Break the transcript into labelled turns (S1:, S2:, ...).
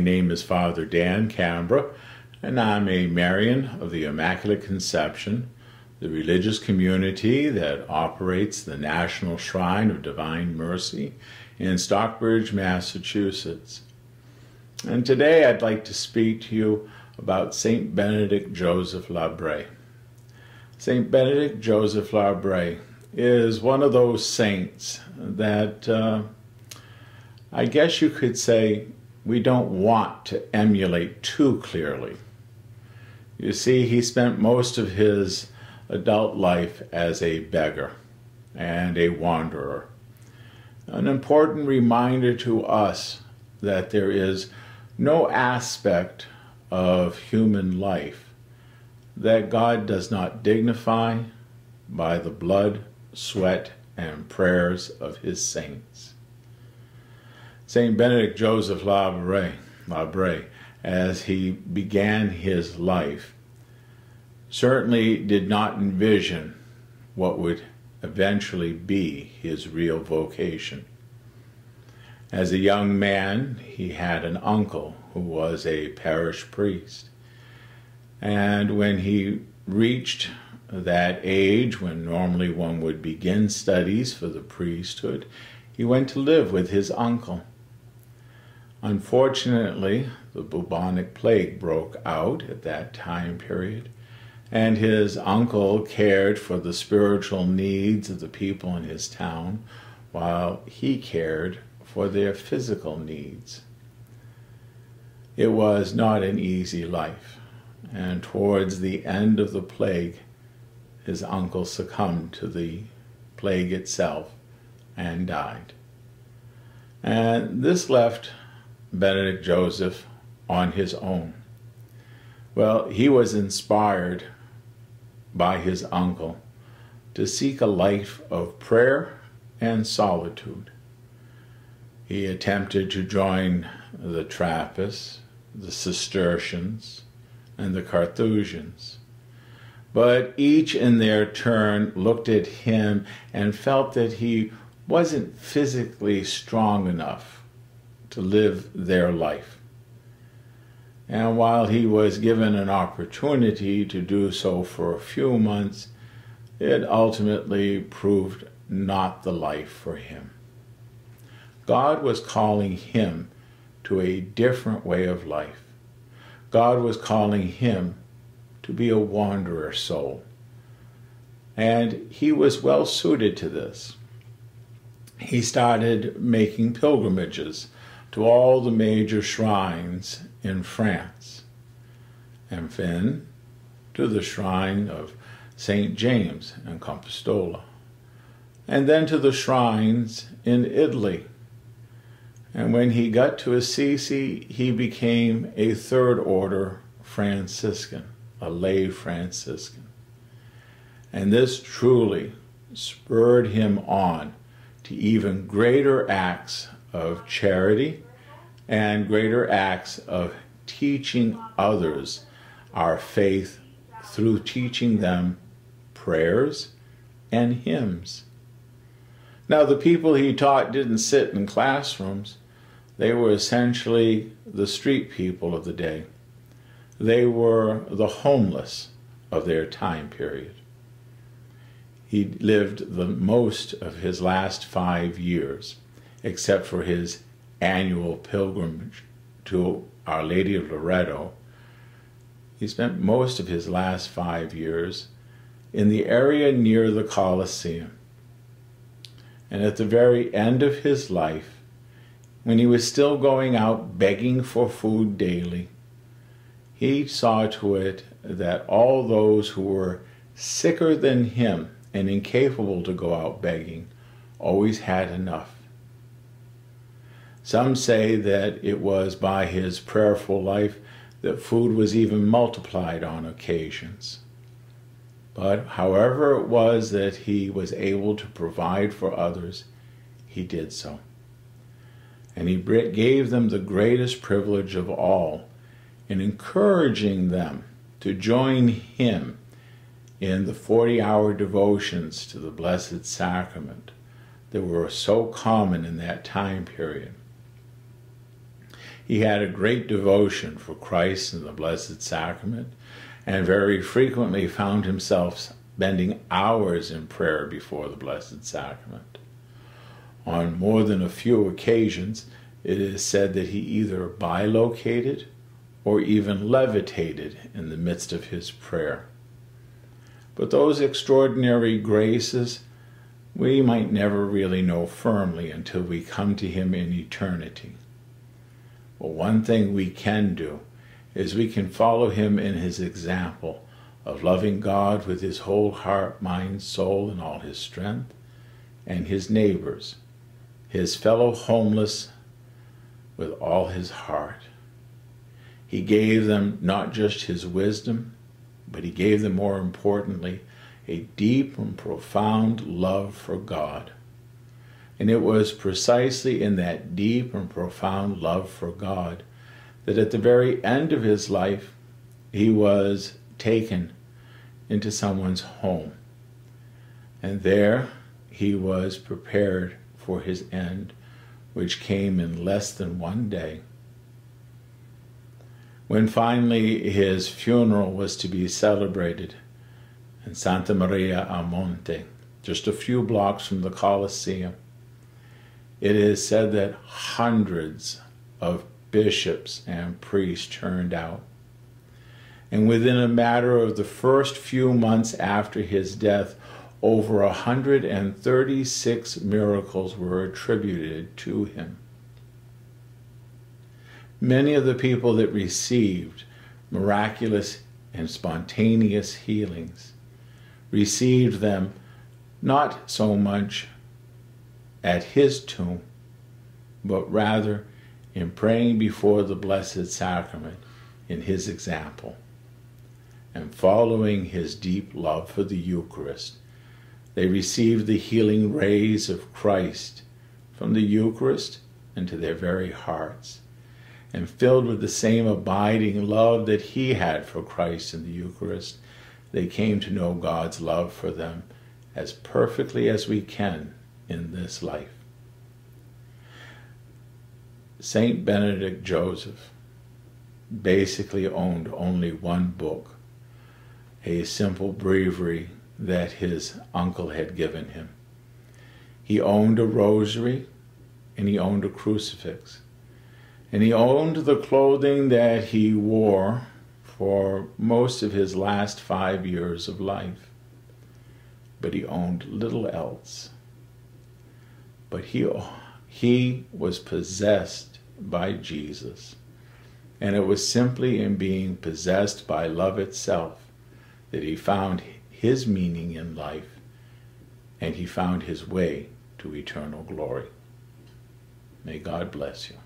S1: My name is Father Dan Cambra, and I'm a Marian of the Immaculate Conception, the religious community that operates the National Shrine of Divine Mercy in Stockbridge, Massachusetts. And today I'd like to speak to you about St. Benedict Joseph Labre. St. Benedict Joseph Labre is one of those saints that uh, I guess you could say we don't want to emulate too clearly. You see, he spent most of his adult life as a beggar and a wanderer. An important reminder to us that there is no aspect of human life that God does not dignify by the blood, sweat, and prayers of his saints. St. Benedict Joseph Labre, Labre, as he began his life, certainly did not envision what would eventually be his real vocation. As a young man, he had an uncle who was a parish priest. And when he reached that age when normally one would begin studies for the priesthood, he went to live with his uncle. Unfortunately, the bubonic plague broke out at that time period, and his uncle cared for the spiritual needs of the people in his town while he cared for their physical needs. It was not an easy life and towards the end of the plague, his uncle succumbed to the plague itself and died. And this left Benedict Joseph on his own. Well, he was inspired by his uncle to seek a life of prayer and solitude. He attempted to join the Trappists, the Cistercians, and the Carthusians. But each in their turn looked at him and felt that he wasn't physically strong enough to live their life. And while he was given an opportunity to do so for a few months, it ultimately proved not the life for him. God was calling him to a different way of life. God was calling him to be a wanderer soul. And he was well suited to this. He started making pilgrimages to all the major shrines in France, and then to the shrine of St. James in Compostela, and then to the shrines in Italy and when he got to Assisi, he became a third order Franciscan, a lay Franciscan. And this truly spurred him on to even greater acts of charity and greater acts of teaching others our faith through teaching them prayers and hymns. Now, the people he taught didn't sit in classrooms, they were essentially the street people of the day. They were the homeless of their time period. He lived the most of his last five years, except for his annual pilgrimage to Our Lady of Loretto. He spent most of his last five years in the area near the Colosseum. And at the very end of his life, when he was still going out begging for food daily, he saw to it that all those who were sicker than him and incapable to go out begging always had enough. Some say that it was by his prayerful life that food was even multiplied on occasions. But however it was that he was able to provide for others, he did so and he gave them the greatest privilege of all in encouraging them to join him in the 40 hour devotions to the Blessed Sacrament that were so common in that time period. He had a great devotion for Christ and the Blessed Sacrament, and very frequently found himself spending hours in prayer before the Blessed Sacrament. On more than a few occasions, it is said that he either bilocated or even levitated in the midst of his prayer. But those extraordinary graces we might never really know firmly until we come to him in eternity. But one thing we can do is we can follow him in his example of loving God with his whole heart, mind, soul, and all his strength, and his neighbors, his fellow homeless, with all his heart. He gave them not just his wisdom, but he gave them, more importantly, a deep and profound love for God. And it was precisely in that deep and profound love for God that at the very end of his life, he was taken into someone's home. And there he was prepared for his end, which came in less than one day. When finally his funeral was to be celebrated in Santa Maria a Monte, just a few blocks from the Colosseum, it is said that hundreds of bishops and priests turned out. And within a matter of the first few months after his death, over 136 miracles were attributed to him. Many of the people that received miraculous and spontaneous healings received them not so much at his tomb, but rather in praying before the Blessed Sacrament in his example and following his deep love for the Eucharist. They received the healing rays of Christ from the Eucharist into their very hearts, and filled with the same abiding love that he had for Christ in the Eucharist, they came to know God's love for them as perfectly as we can in this life. Saint Benedict Joseph basically owned only one book, a simple breviary that his uncle had given him. He owned a rosary and he owned a crucifix. And he owned the clothing that he wore for most of his last five years of life. But he owned little else. But he, he was possessed by Jesus. And it was simply in being possessed by love itself that he found his meaning in life and he found his way to eternal glory. May God bless you.